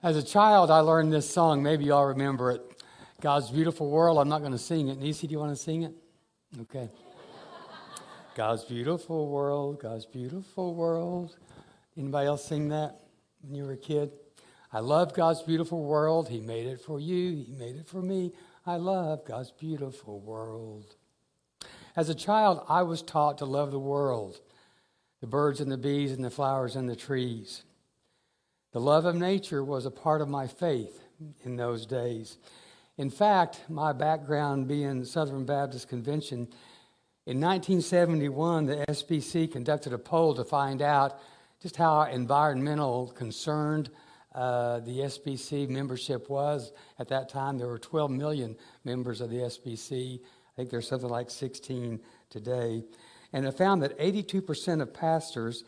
As a child, I learned this song. Maybe y'all remember it. God's beautiful world. I'm not going to sing it. Nisi, do you want to sing it? Okay. God's beautiful world, God's beautiful world. Anybody else sing that when you were a kid? I love God's beautiful world. He made it for you, He made it for me. I love God's beautiful world. As a child, I was taught to love the world the birds and the bees and the flowers and the trees. The love of nature was a part of my faith in those days. In fact, my background being Southern Baptist Convention, in 1971, the SBC conducted a poll to find out just how environmental concerned uh, the SBC membership was. At that time, there were 12 million members of the SBC. I think there's something like 16 today. And it found that 82% of pastors,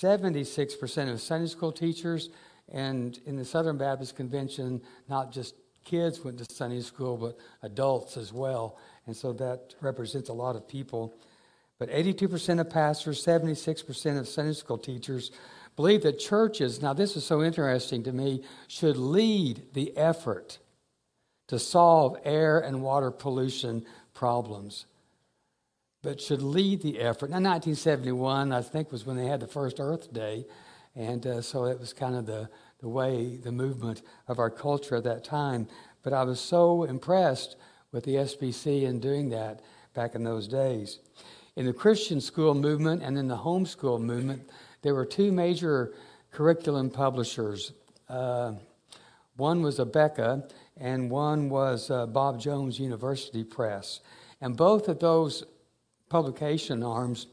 76% of Sunday school teachers, and in the Southern Baptist Convention, not just kids went to Sunday school, but adults as well. And so that represents a lot of people. But 82% of pastors, 76% of Sunday school teachers believe that churches, now this is so interesting to me, should lead the effort to solve air and water pollution problems but should lead the effort. Now, 1971, I think, was when they had the first Earth Day, and uh, so it was kind of the, the way, the movement of our culture at that time. But I was so impressed with the SBC in doing that back in those days. In the Christian school movement and in the homeschool movement, there were two major curriculum publishers. Uh, one was Abeka, and one was uh, Bob Jones University Press. And both of those publication arms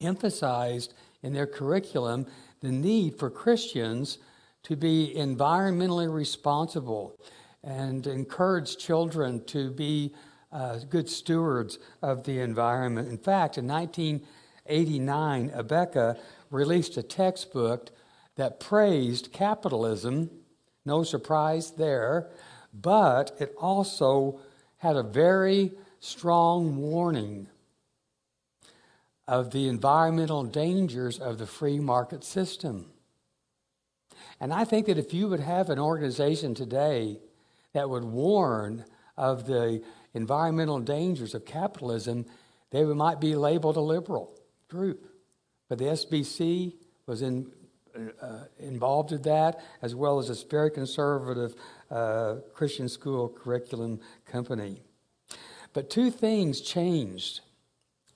emphasized in their curriculum the need for Christians to be environmentally responsible and encourage children to be uh, good stewards of the environment. In fact, in 1989, Abeka released a textbook that praised capitalism, no surprise there, but it also had a very strong warning of the environmental dangers of the free market system. And I think that if you would have an organization today that would warn of the environmental dangers of capitalism, they might be labeled a liberal group. But the SBC was in, uh, involved in that, as well as this very conservative uh, Christian school curriculum company. But two things changed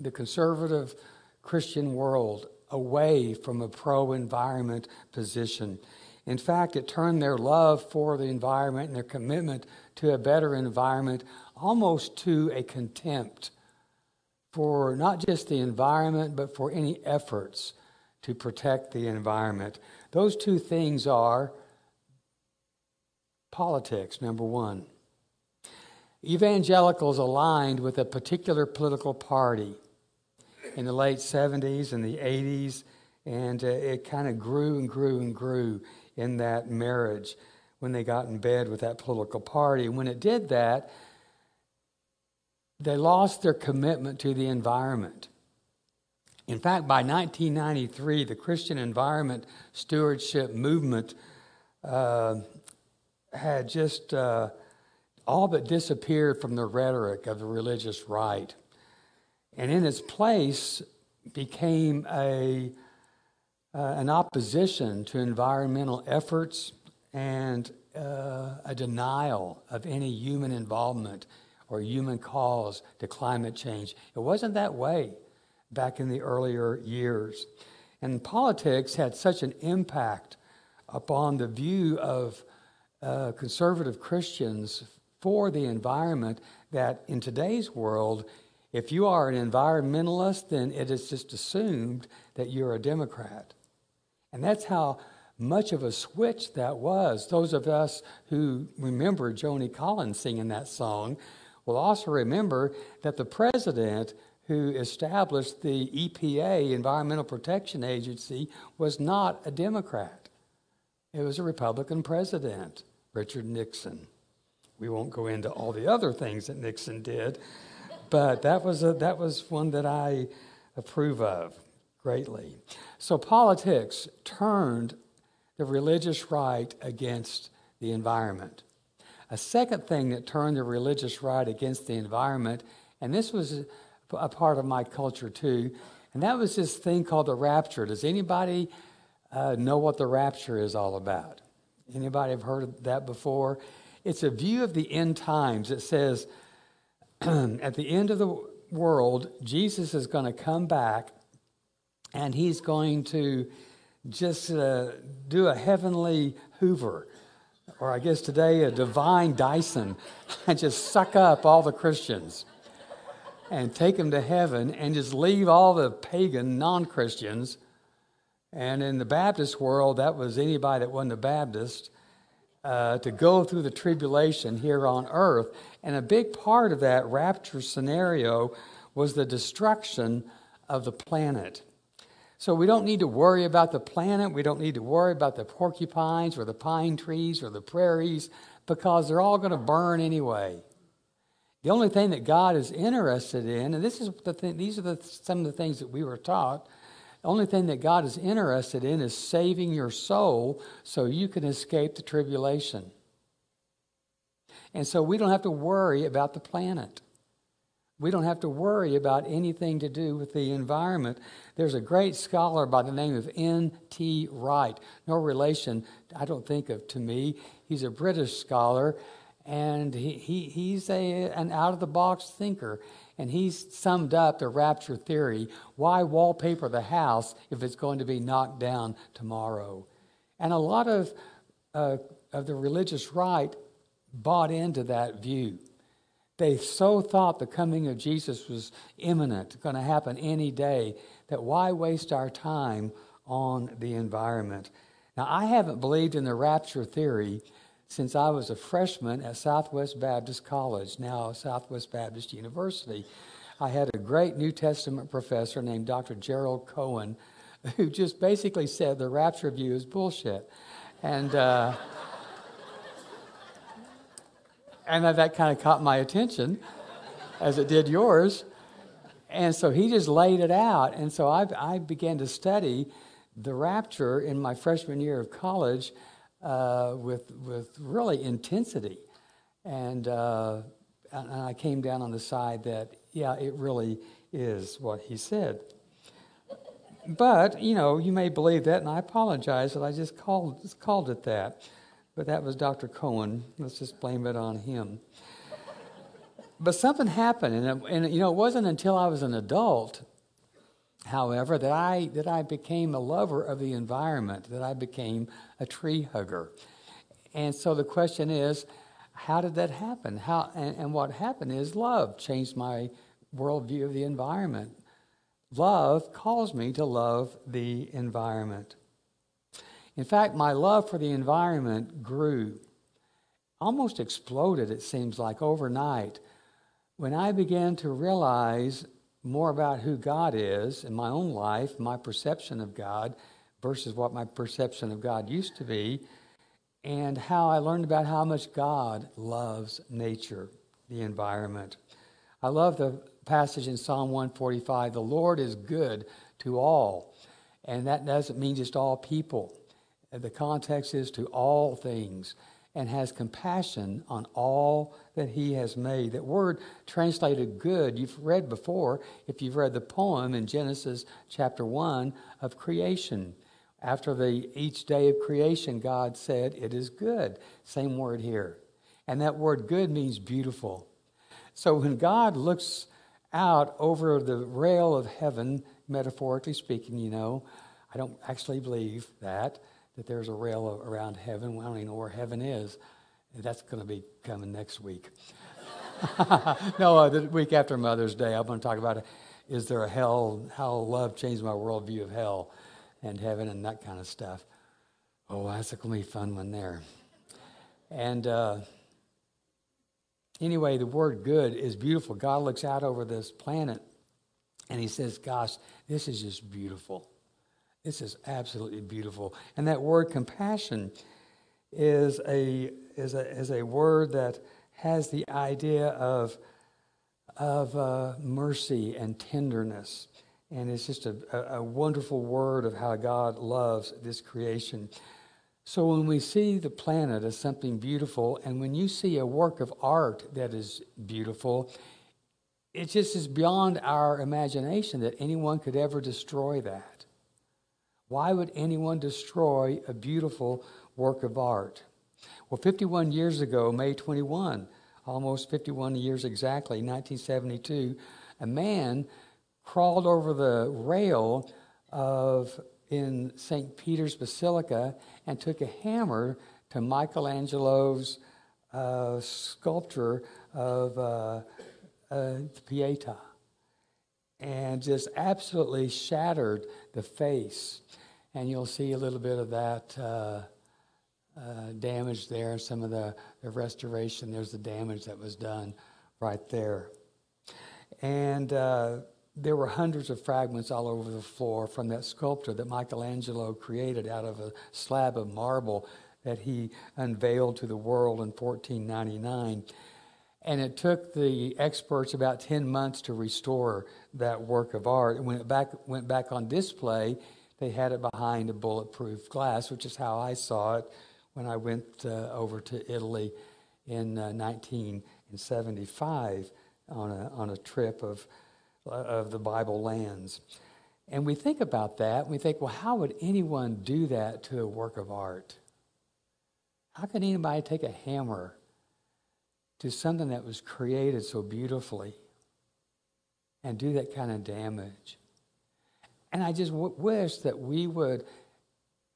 the conservative Christian world away from a pro environment position. In fact, it turned their love for the environment and their commitment to a better environment almost to a contempt for not just the environment, but for any efforts to protect the environment. Those two things are politics, number one. Evangelicals aligned with a particular political party in the late 70s and the 80s, and uh, it kind of grew and grew and grew in that marriage when they got in bed with that political party. And when it did that, they lost their commitment to the environment. In fact, by 1993, the Christian Environment Stewardship Movement uh, had just uh, all but disappeared from the rhetoric of the religious right and in its place became a, uh, an opposition to environmental efforts and uh, a denial of any human involvement or human cause to climate change. It wasn't that way back in the earlier years. And politics had such an impact upon the view of uh, conservative Christians for the environment that in today's world if you are an environmentalist, then it is just assumed that you're a Democrat. And that's how much of a switch that was. Those of us who remember Joni Collins singing that song will also remember that the president who established the EPA, Environmental Protection Agency, was not a Democrat. It was a Republican president, Richard Nixon. We won't go into all the other things that Nixon did, but that was, a, that was one that I approve of greatly. So politics turned the religious right against the environment. A second thing that turned the religious right against the environment, and this was a part of my culture too, and that was this thing called the rapture. Does anybody uh, know what the rapture is all about? Anybody have heard of that before? It's a view of the end times. It says, at the end of the world, Jesus is going to come back and he's going to just uh, do a heavenly Hoover, or I guess today a divine Dyson, and just suck up all the Christians and take them to heaven and just leave all the pagan non Christians. And in the Baptist world, that was anybody that wasn't a Baptist. Uh, to go through the tribulation here on earth. And a big part of that rapture scenario was the destruction of the planet. So we don't need to worry about the planet. We don't need to worry about the porcupines or the pine trees or the prairies because they're all going to burn anyway. The only thing that God is interested in, and this is the thing, these are the, some of the things that we were taught. The only thing that God is interested in is saving your soul so you can escape the tribulation. And so we don't have to worry about the planet. We don't have to worry about anything to do with the environment. There's a great scholar by the name of N.T. Wright. No relation, I don't think of to me. He's a British scholar, and he, he, he's a, an out of the box thinker. And he's summed up the rapture theory why wallpaper the house if it's going to be knocked down tomorrow? And a lot of, uh, of the religious right bought into that view. They so thought the coming of Jesus was imminent, going to happen any day, that why waste our time on the environment? Now, I haven't believed in the rapture theory since I was a freshman at Southwest Baptist College, now Southwest Baptist University. I had a great New Testament professor named Dr. Gerald Cohen who just basically said the rapture view is bullshit. And. Uh, and that kind of caught my attention, as it did yours. And so he just laid it out. And so I, I began to study the rapture in my freshman year of college uh, with, with really intensity. And, uh, and I came down on the side that, yeah, it really is what he said. But, you know, you may believe that, and I apologize that I just called, just called it that but that was Dr. Cohen. Let's just blame it on him. but something happened, and, it, and you know, it wasn't until I was an adult, however, that I that I became a lover of the environment, that I became a tree hugger. And so the question is, how did that happen? How and, and what happened is love changed my worldview of the environment. Love calls me to love the environment. In fact, my love for the environment grew, almost exploded, it seems like, overnight when I began to realize more about who God is in my own life, my perception of God versus what my perception of God used to be, and how I learned about how much God loves nature, the environment. I love the passage in Psalm 145 the Lord is good to all. And that doesn't mean just all people the context is to all things and has compassion on all that he has made. That word translated good, you've read before if you've read the poem in Genesis chapter 1 of creation. After the each day of creation, God said, It is good. Same word here. And that word good means beautiful. So when God looks out over the rail of heaven, metaphorically speaking, you know, I don't actually believe that that there's a rail around heaven. I don't even know where heaven is. That's going to be coming next week. no, uh, the week after Mother's Day, I'm going to talk about is there a hell, how love changed my worldview of hell and heaven and that kind of stuff. Oh, that's going to be fun one there. And uh, anyway, the word good is beautiful. God looks out over this planet and he says, Gosh, this is just beautiful. This is absolutely beautiful. And that word compassion is a, is a, is a word that has the idea of, of uh, mercy and tenderness. And it's just a, a, wonderful word of how God loves this creation. So when we see the planet as something beautiful, and when you see a work of art that is beautiful, it just is beyond our imagination that anyone could ever destroy that. Why would anyone destroy a beautiful work of art? Well, 51 years ago, May 21, almost 51 years exactly, 1972, a man crawled over the rail of in St. Peter's Basilica and took a hammer to Michelangelo's uh, sculpture of uh, uh, Pieta and just absolutely shattered the face. And you'll see a little bit of that uh, uh, damage there, some of the, the restoration. There's the damage that was done right there. And uh, there were hundreds of fragments all over the floor from that sculpture that Michelangelo created out of a slab of marble that he unveiled to the world in 1499. And it took the experts about 10 months to restore that work of art. And when it back, went back on display, they had it behind a bulletproof glass, which is how I saw it when I went uh, over to Italy in uh, 1975 on a, on a trip of of the Bible lands. And we think about that, and we think, well, how would anyone do that to a work of art? How can anybody take a hammer to something that was created so beautifully and do that kind of damage? And I just w- wish that we would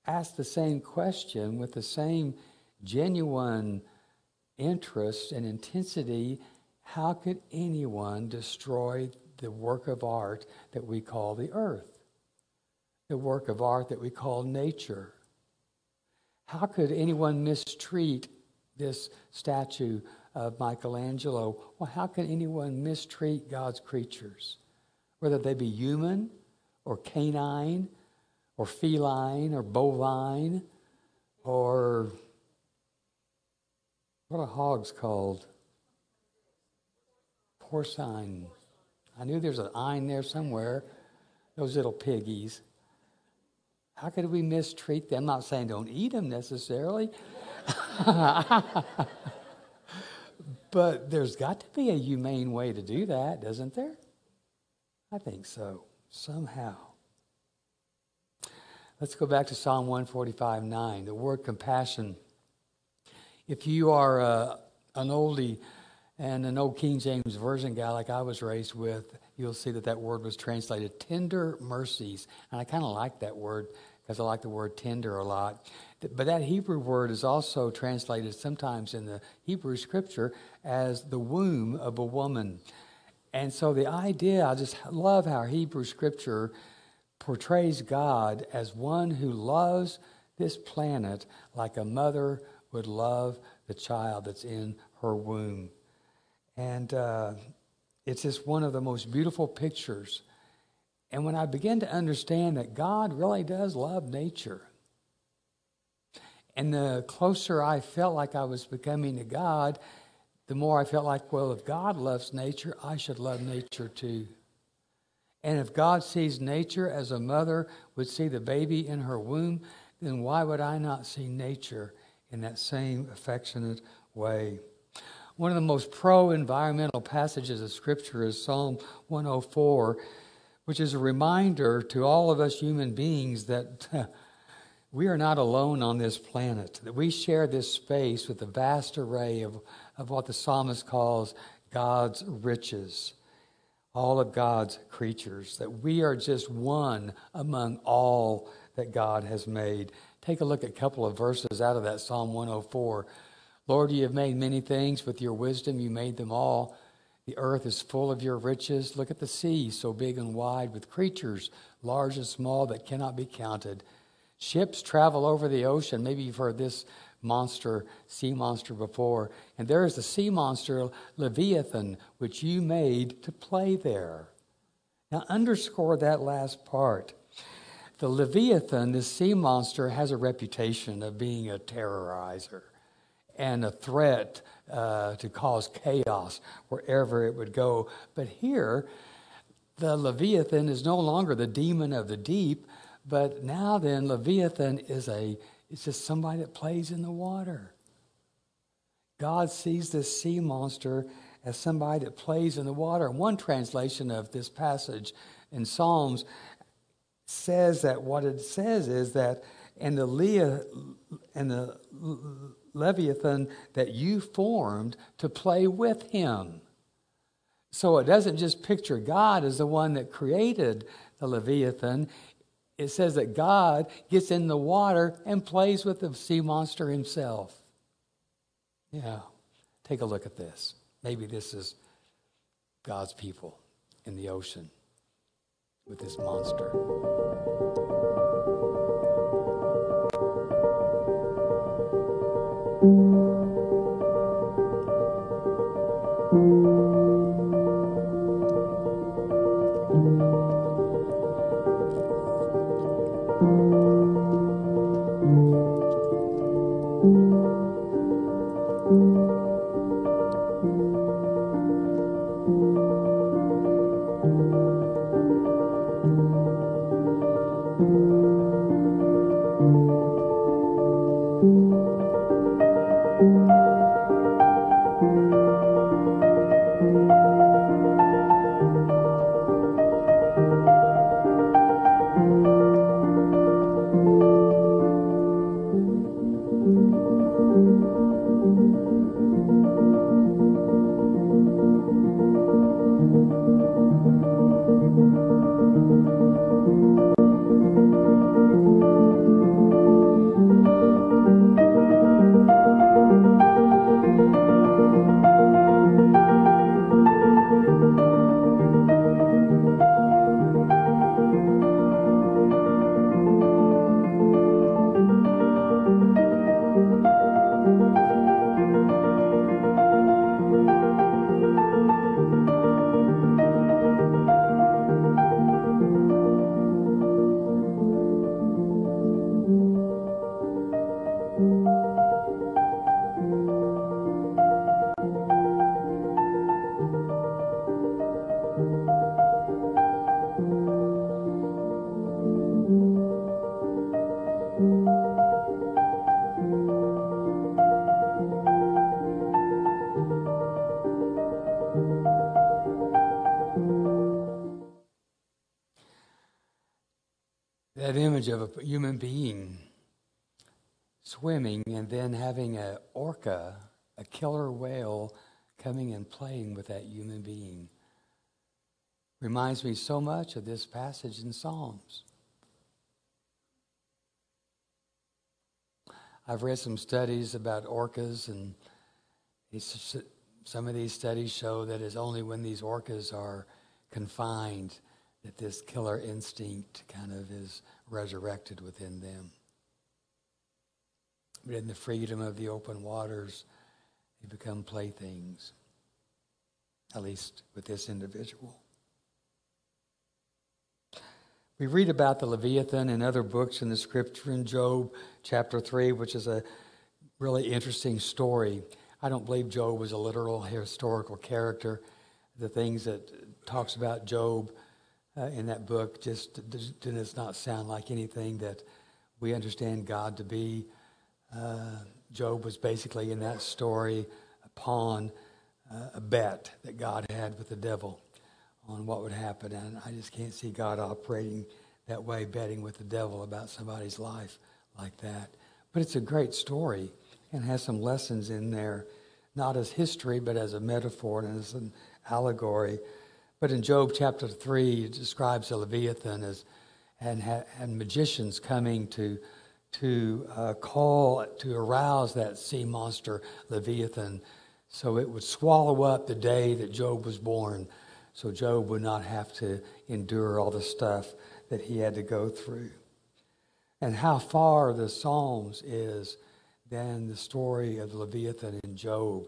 ask the same question with the same genuine interest and intensity. How could anyone destroy the work of art that we call the earth, the work of art that we call nature. How could anyone mistreat this statue of Michelangelo? Well, how can anyone mistreat God's creatures? Whether they be human or canine or feline or bovine or what are hogs called? Porcine. I knew there's an I there somewhere. Those little piggies. How could we mistreat them? I'm not saying don't eat them necessarily. but there's got to be a humane way to do that, doesn't there? I think so, somehow. Let's go back to Psalm 145 9. The word compassion. If you are uh, an oldie, and an old King James Version guy like I was raised with, you'll see that that word was translated tender mercies. And I kind of like that word because I like the word tender a lot. But that Hebrew word is also translated sometimes in the Hebrew scripture as the womb of a woman. And so the idea, I just love how Hebrew scripture portrays God as one who loves this planet like a mother would love the child that's in her womb. And uh, it's just one of the most beautiful pictures. And when I began to understand that God really does love nature, and the closer I felt like I was becoming to God, the more I felt like, well, if God loves nature, I should love nature too. And if God sees nature as a mother would see the baby in her womb, then why would I not see nature in that same affectionate way? One of the most pro environmental passages of Scripture is Psalm 104, which is a reminder to all of us human beings that we are not alone on this planet, that we share this space with a vast array of, of what the psalmist calls God's riches, all of God's creatures, that we are just one among all that God has made. Take a look at a couple of verses out of that Psalm 104. Lord, you have made many things. With your wisdom, you made them all. The earth is full of your riches. Look at the sea, so big and wide, with creatures large and small that cannot be counted. Ships travel over the ocean. Maybe you've heard this monster, sea monster before. And there is the sea monster, Leviathan, which you made to play there. Now, underscore that last part. The Leviathan, this sea monster, has a reputation of being a terrorizer and a threat uh, to cause chaos wherever it would go. But here, the Leviathan is no longer the demon of the deep, but now then, Leviathan is a It's just somebody that plays in the water. God sees this sea monster as somebody that plays in the water. One translation of this passage in Psalms says that what it says is that and the Leah and the Leviathan that you formed to play with him. So it doesn't just picture God as the one that created the Leviathan. It says that God gets in the water and plays with the sea monster himself. Yeah, take a look at this. Maybe this is God's people in the ocean with this monster. That image of a human being swimming and then having an orca, a killer whale, coming and playing with that human being. Reminds me so much of this passage in Psalms. I've read some studies about orcas, and some of these studies show that it's only when these orcas are confined that this killer instinct kind of is resurrected within them. But in the freedom of the open waters, they become playthings, at least with this individual. We read about the Leviathan in other books in the scripture in Job chapter 3, which is a really interesting story. I don't believe Job was a literal historical character. The things that talks about Job uh, in that book just does not sound like anything that we understand God to be. Uh, Job was basically in that story a pawn, uh, a bet that God had with the devil on what would happen. And I just can't see God operating that way, betting with the devil about somebody's life like that. But it's a great story and has some lessons in there, not as history, but as a metaphor and as an allegory but in Job chapter 3, it describes the Leviathan as and, and magicians coming to, to uh, call, to arouse that sea monster Leviathan so it would swallow up the day that Job was born, so Job would not have to endure all the stuff that he had to go through. And how far the Psalms is than the story of Leviathan in Job.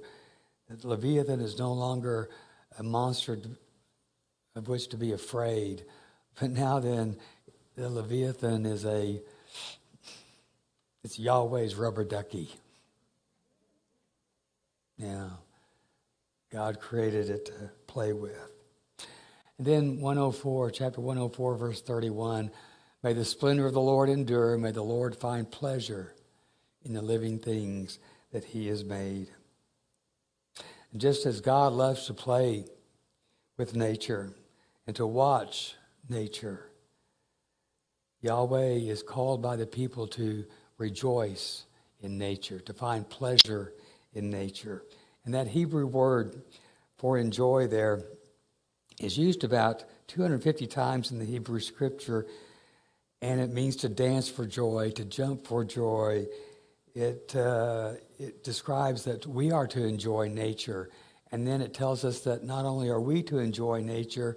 That Leviathan is no longer a monster of which to be afraid. But now then, the Leviathan is a, it's Yahweh's rubber ducky. Now, God created it to play with. And then 104, chapter 104, verse 31 May the splendor of the Lord endure, may the Lord find pleasure in the living things that he has made. Just as God loves to play with nature and to watch nature, Yahweh is called by the people to rejoice in nature, to find pleasure in nature. And that Hebrew word for enjoy there is used about 250 times in the Hebrew scripture, and it means to dance for joy, to jump for joy, it, uh, it describes that we are to enjoy nature. And then it tells us that not only are we to enjoy nature,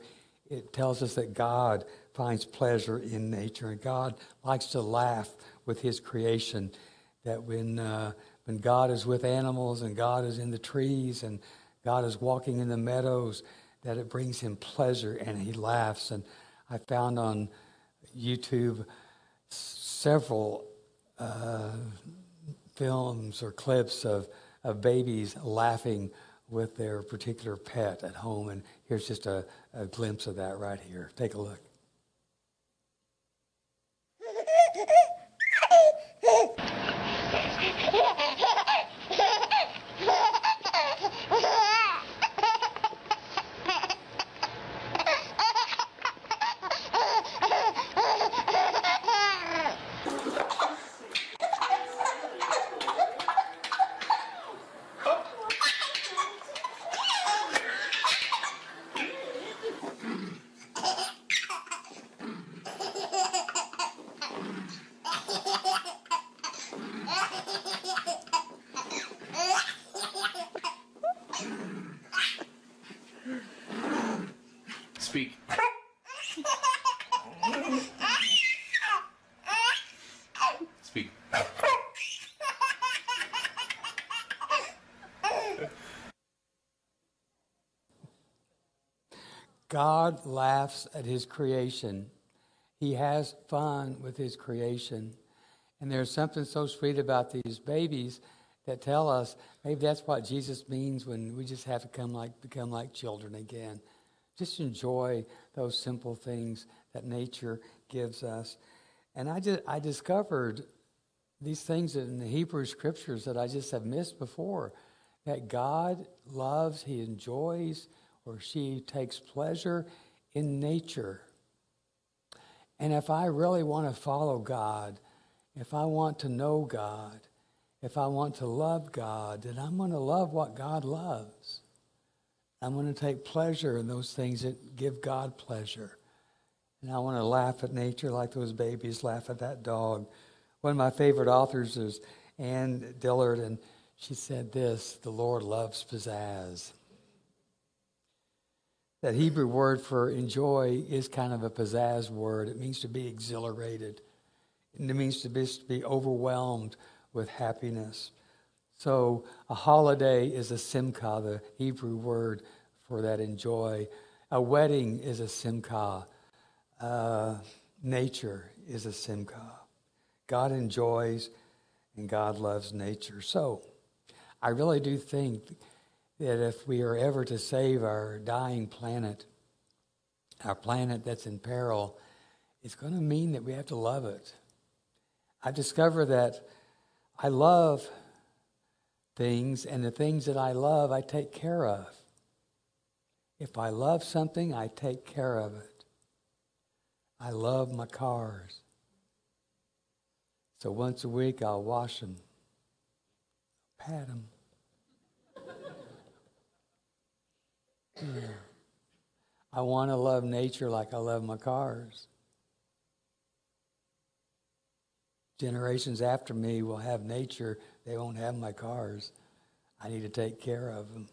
it tells us that God finds pleasure in nature. And God likes to laugh with his creation. That when, uh, when God is with animals and God is in the trees and God is walking in the meadows, that it brings him pleasure and he laughs. And I found on YouTube several uh, films or clips of, of babies laughing with their particular pet at home. And here's just a, a glimpse of that right here. Take a look. God laughs at his creation. He has fun with his creation. And there's something so sweet about these babies that tell us maybe that's what Jesus means when we just have to come like become like children again. Just enjoy those simple things that nature gives us. And I just I discovered these things in the Hebrew scriptures that I just have missed before. That God loves, He enjoys, or she takes pleasure in nature. And if I really want to follow God, if I want to know God, if I want to love God, then I'm going to love what God loves. I'm going to take pleasure in those things that give God pleasure. And I want to laugh at nature like those babies laugh at that dog. One of my favorite authors is Annie Dillard, and she said this The Lord loves pizzazz. That Hebrew word for enjoy is kind of a pizzazz word. It means to be exhilarated, and it means to be, to be overwhelmed with happiness. So a holiday is a simcha, the Hebrew word for that enjoy. A wedding is a simcha. Uh, nature is a simcha. God enjoys and God loves nature. So I really do think that if we are ever to save our dying planet, our planet that's in peril, it's going to mean that we have to love it. I've discovered that I love things, and the things that I love, I take care of. If I love something, I take care of it. I love my cars. So once a week, I'll wash them, pat them, I want to love nature like I love my cars. Generations after me will have nature, they won't have my cars. I need to take care of them.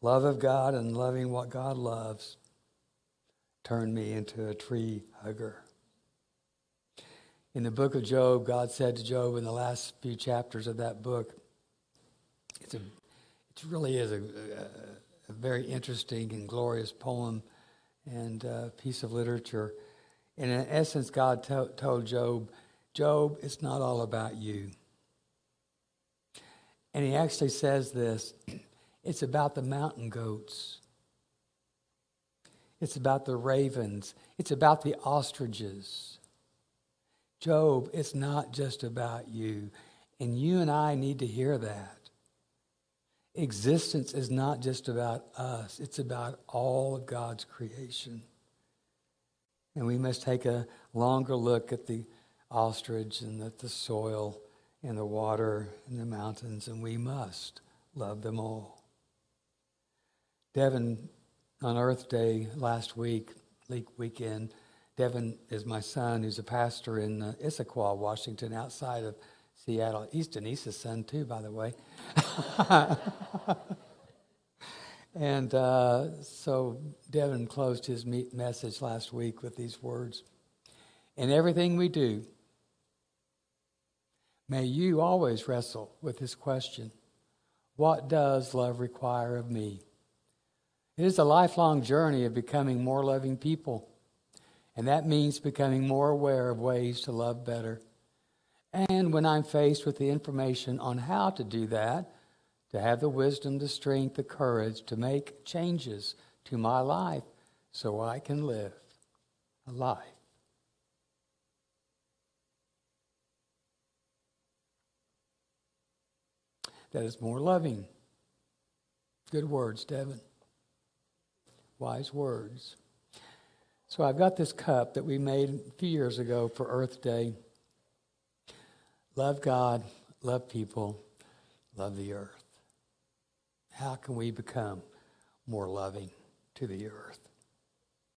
Love of God and loving what God loves turned me into a tree hugger. In the book of Job, God said to Job in the last few chapters of that book, it's a it really is a, a, very interesting and glorious poem and uh, piece of literature. And in essence, God to- told Job, Job, it's not all about you. And he actually says this it's about the mountain goats, it's about the ravens, it's about the ostriches. Job, it's not just about you. And you and I need to hear that. Existence is not just about us, it's about all of God's creation. And we must take a longer look at the ostrich and at the soil and the water and the mountains, and we must love them all. Devin, on Earth Day last week, weekend, Devin is my son, who's a pastor in uh, Issaquah, Washington, outside of Seattle. He's Denise's son, too, by the way. and uh, so Devin closed his message last week with these words In everything we do, may you always wrestle with this question What does love require of me? It is a lifelong journey of becoming more loving people. And that means becoming more aware of ways to love better. And when I'm faced with the information on how to do that, to have the wisdom, the strength, the courage to make changes to my life so I can live a life. That is more loving. Good words, Devin. Wise words. So I've got this cup that we made a few years ago for Earth Day. Love God, love people, love the earth. How can we become more loving to the earth?